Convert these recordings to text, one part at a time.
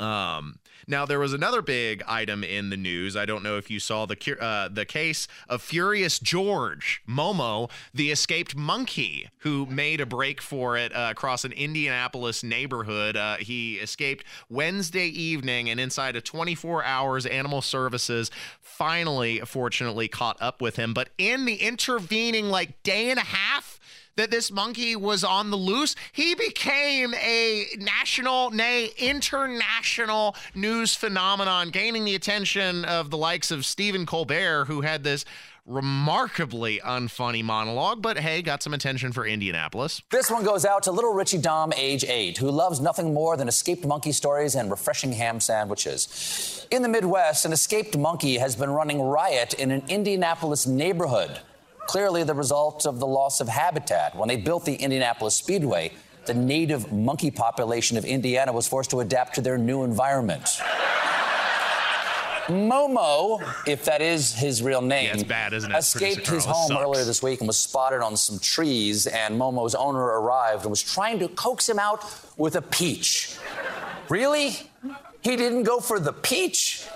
Um, now there was another big item in the news. I don't know if you saw the uh, the case of Furious George Momo, the escaped monkey who made a break for it uh, across an Indianapolis neighborhood. Uh, he escaped Wednesday evening, and inside of 24 hours, Animal Services finally, fortunately, caught up with him. But in the intervening like day and a half that this monkey was on the loose, he became a national, nay, international news phenomenon, gaining the attention of the likes of Stephen Colbert, who had this remarkably unfunny monologue, but hey, got some attention for Indianapolis. This one goes out to little Richie Dom, age eight, who loves nothing more than escaped monkey stories and refreshing ham sandwiches. In the Midwest, an escaped monkey has been running riot in an Indianapolis neighborhood clearly the result of the loss of habitat. When they built the Indianapolis Speedway, the native monkey population of Indiana was forced to adapt to their new environment. Momo, if that is his real name, yeah, bad, escaped his home earlier this week and was spotted on some trees. And Momo's owner arrived and was trying to coax him out with a peach. Really? He didn't go for the peach?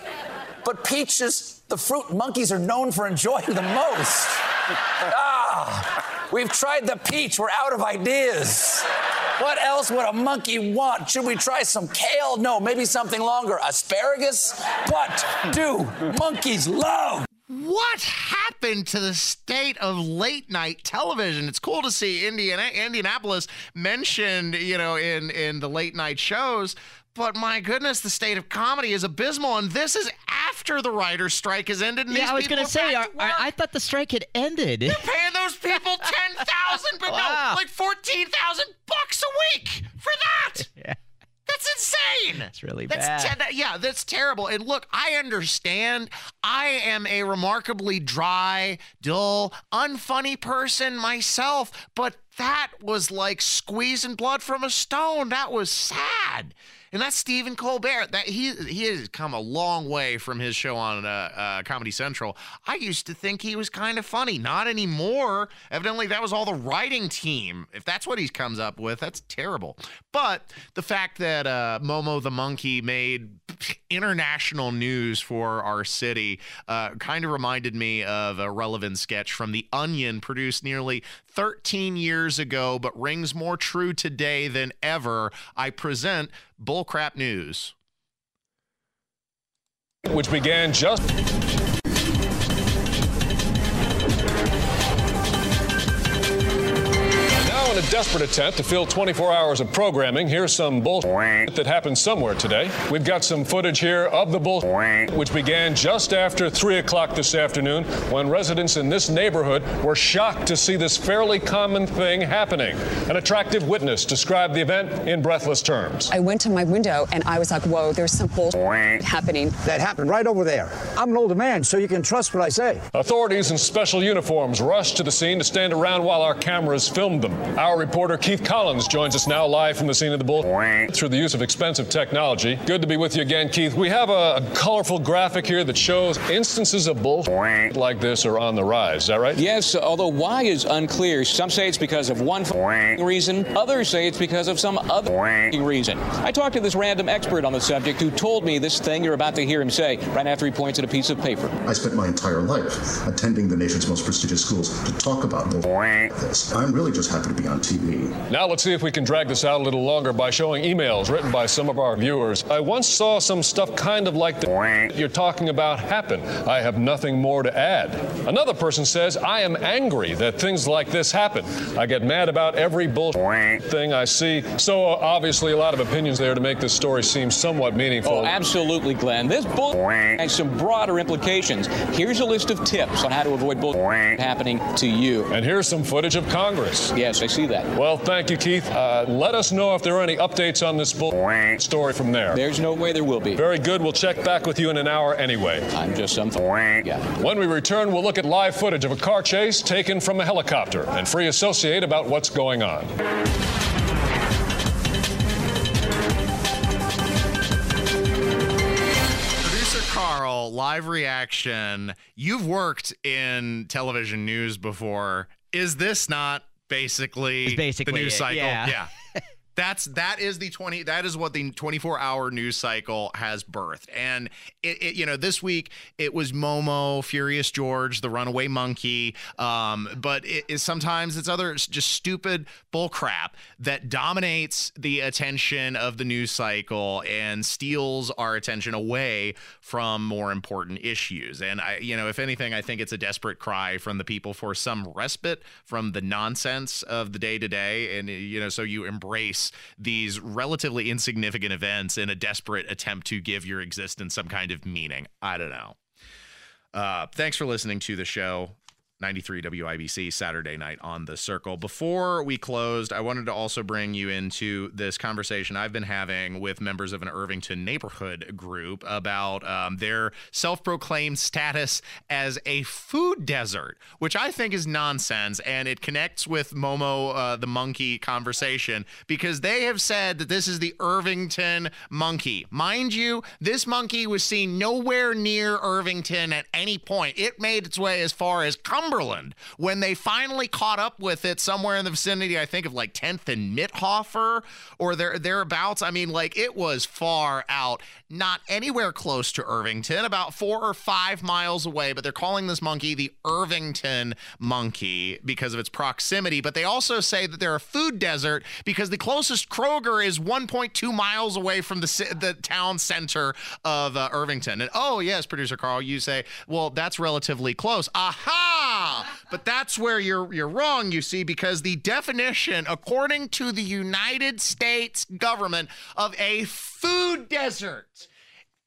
But peaches, the fruit monkeys are known for enjoying the most ah, we've tried the peach. We're out of ideas. What else would a monkey want? Should we try some kale? No, maybe something longer. Asparagus? What do monkeys love? What happened to the state of late night television? It's cool to see Indiana, Indianapolis mentioned, you know, in in the late night shows, but my goodness, the state of comedy is abysmal, and this is after the writers' strike has ended. yeah, I was going to say, I, I, thought the strike had ended. You're paying those people ten thousand, but wow. no, like fourteen thousand bucks a week for that. yeah. That's insane. That's really that's bad. Te- that, yeah, that's terrible. And look, I understand. I am a remarkably dry, dull, unfunny person myself, but that was like squeezing blood from a stone. That was sad and that's Stephen Colbert. That he he has come a long way from his show on uh, uh, Comedy Central. I used to think he was kind of funny, not anymore. Evidently, that was all the writing team. If that's what he comes up with, that's terrible. But the fact that uh, Momo the monkey made international news for our city uh, kind of reminded me of a relevant sketch from The Onion, produced nearly 13 years ago, but rings more true today than ever. I present Bullcrap News. Which began just. In a desperate attempt to fill 24 hours of programming, here's some bullshit that happened somewhere today. We've got some footage here of the bullshit, which began just after 3 o'clock this afternoon when residents in this neighborhood were shocked to see this fairly common thing happening. An attractive witness described the event in breathless terms. I went to my window and I was like, whoa, there's some bullshit happening. That happened right over there. I'm an older man, so you can trust what I say. Authorities in special uniforms rushed to the scene to stand around while our cameras filmed them. Our reporter Keith Collins joins us now live from the scene of the bull through the use of expensive technology. Good to be with you again, Keith. We have a, a colorful graphic here that shows instances of bull like this are on the rise. Is that right? Yes, although why is unclear. Some say it's because of one reason, others say it's because of some other reason. I talked to this random expert on the subject who told me this thing you're about to hear him say right after he points at a piece of paper. I spent my entire life attending the nation's most prestigious schools to talk about this. I'm really just happy to be on on TV. Now let's see if we can drag this out a little longer by showing emails written by some of our viewers. I once saw some stuff kind of like that you're talking about happen. I have nothing more to add. Another person says, I am angry that things like this happen. I get mad about every bullshit thing I see. So uh, obviously a lot of opinions there to make this story seem somewhat meaningful. Oh, absolutely, Glenn. This bull has some broader implications. Here's a list of tips on how to avoid bull happening to you. And here's some footage of Congress. Yes, I see see that. Well, thank you, Keith. Uh, let us know if there are any updates on this bull story from there. There's no way there will be. Very good. We'll check back with you in an hour anyway. I'm just some. Yeah. When we return, we'll look at live footage of a car chase taken from a helicopter and free associate about what's going on. Live reaction. You've worked in television news before. Is this not basically, basically the news it, cycle. Yeah. yeah. That's that is the 20 that is what the 24 hour news cycle has birthed. And it, it, you know, this week it was Momo, Furious George, the runaway monkey. Um, but it is sometimes it's other just stupid bull crap that dominates the attention of the news cycle and steals our attention away from more important issues. And I, you know, if anything, I think it's a desperate cry from the people for some respite from the nonsense of the day to day. And, you know, so you embrace these relatively insignificant events in a desperate attempt to give your existence some kind of meaning. I don't know. Uh, thanks for listening to the show. 93 WIBC Saturday night on the circle. Before we closed, I wanted to also bring you into this conversation I've been having with members of an Irvington neighborhood group about um, their self proclaimed status as a food desert, which I think is nonsense. And it connects with Momo uh, the monkey conversation because they have said that this is the Irvington monkey. Mind you, this monkey was seen nowhere near Irvington at any point. It made its way as far as Cumberland when they finally caught up with it somewhere in the vicinity, I think of like 10th and Mitthoeffer or there thereabouts. I mean, like it was far out, not anywhere close to Irvington, about four or five miles away. But they're calling this monkey the Irvington monkey because of its proximity. But they also say that they're a food desert because the closest Kroger is 1.2 miles away from the the town center of uh, Irvington. And oh yes, producer Carl, you say, well, that's relatively close. Aha! But that's where you're you're wrong, you see, because the definition, according to the United States government, of a food desert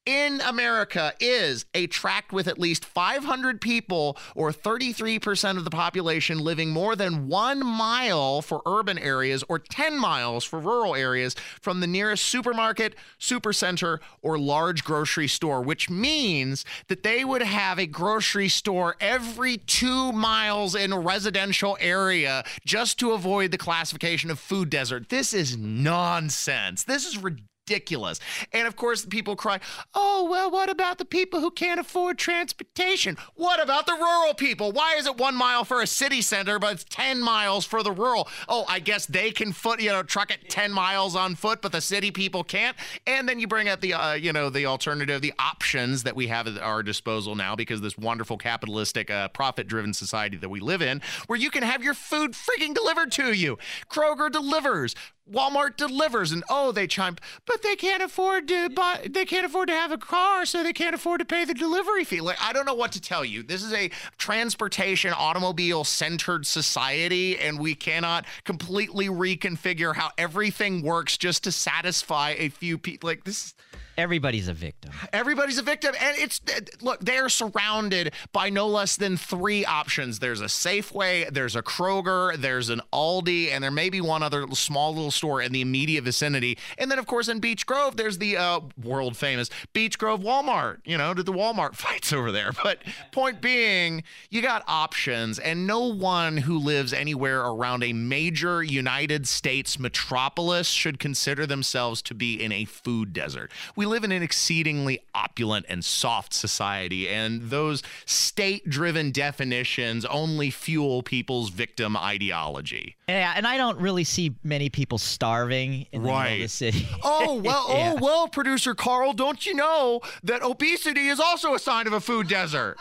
in America is a tract with at least 500 people or 33% of the population living more than one mile for urban areas or 10 miles for rural areas from the nearest supermarket, supercenter, or large grocery store, which means that they would have a grocery store every two miles in a residential area just to avoid the classification of food desert. This is nonsense. This is ridiculous ridiculous. And of course, people cry, oh, well, what about the people who can't afford transportation? What about the rural people? Why is it one mile for a city center, but it's 10 miles for the rural? Oh, I guess they can foot, you know, truck it 10 miles on foot, but the city people can't. And then you bring up the, uh, you know, the alternative, the options that we have at our disposal now because this wonderful capitalistic, uh, profit driven society that we live in, where you can have your food freaking delivered to you. Kroger delivers. Walmart delivers and oh they chime but they can't afford to buy they can't afford to have a car so they can't afford to pay the delivery fee. Like I don't know what to tell you. This is a transportation automobile centered society and we cannot completely reconfigure how everything works just to satisfy a few people like this Everybody's a victim. Everybody's a victim. And it's, look, they're surrounded by no less than three options there's a Safeway, there's a Kroger, there's an Aldi, and there may be one other small little store in the immediate vicinity. And then, of course, in Beech Grove, there's the uh, world famous Beech Grove Walmart, you know, did the Walmart fights over there. But point being, you got options, and no one who lives anywhere around a major United States metropolis should consider themselves to be in a food desert. We live in an exceedingly opulent and soft society, and those state driven definitions only fuel people's victim ideology. Yeah, and I don't really see many people starving in of the city. Oh, well, Yeah. oh, well, producer Carl, don't you know that obesity is also a sign of a food desert?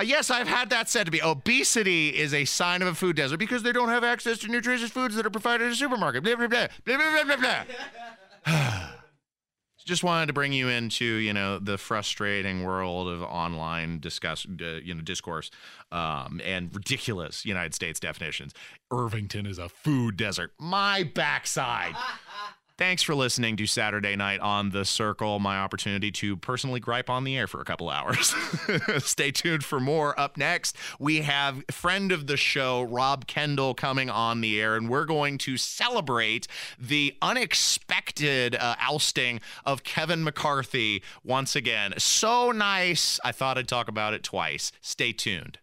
Uh, Yes, I've had that said to me. Obesity is a sign of a food desert because they don't have access to nutritious foods that are provided in a supermarket. Blah, blah, blah, blah, blah, blah, blah. Just wanted to bring you into, you know, the frustrating world of online discuss, uh, you know, discourse um, and ridiculous United States definitions. Irvington is a food desert. My backside. Thanks for listening to Saturday Night on the Circle, my opportunity to personally gripe on the air for a couple hours. Stay tuned for more. Up next, we have friend of the show, Rob Kendall, coming on the air, and we're going to celebrate the unexpected uh, ousting of Kevin McCarthy once again. So nice. I thought I'd talk about it twice. Stay tuned.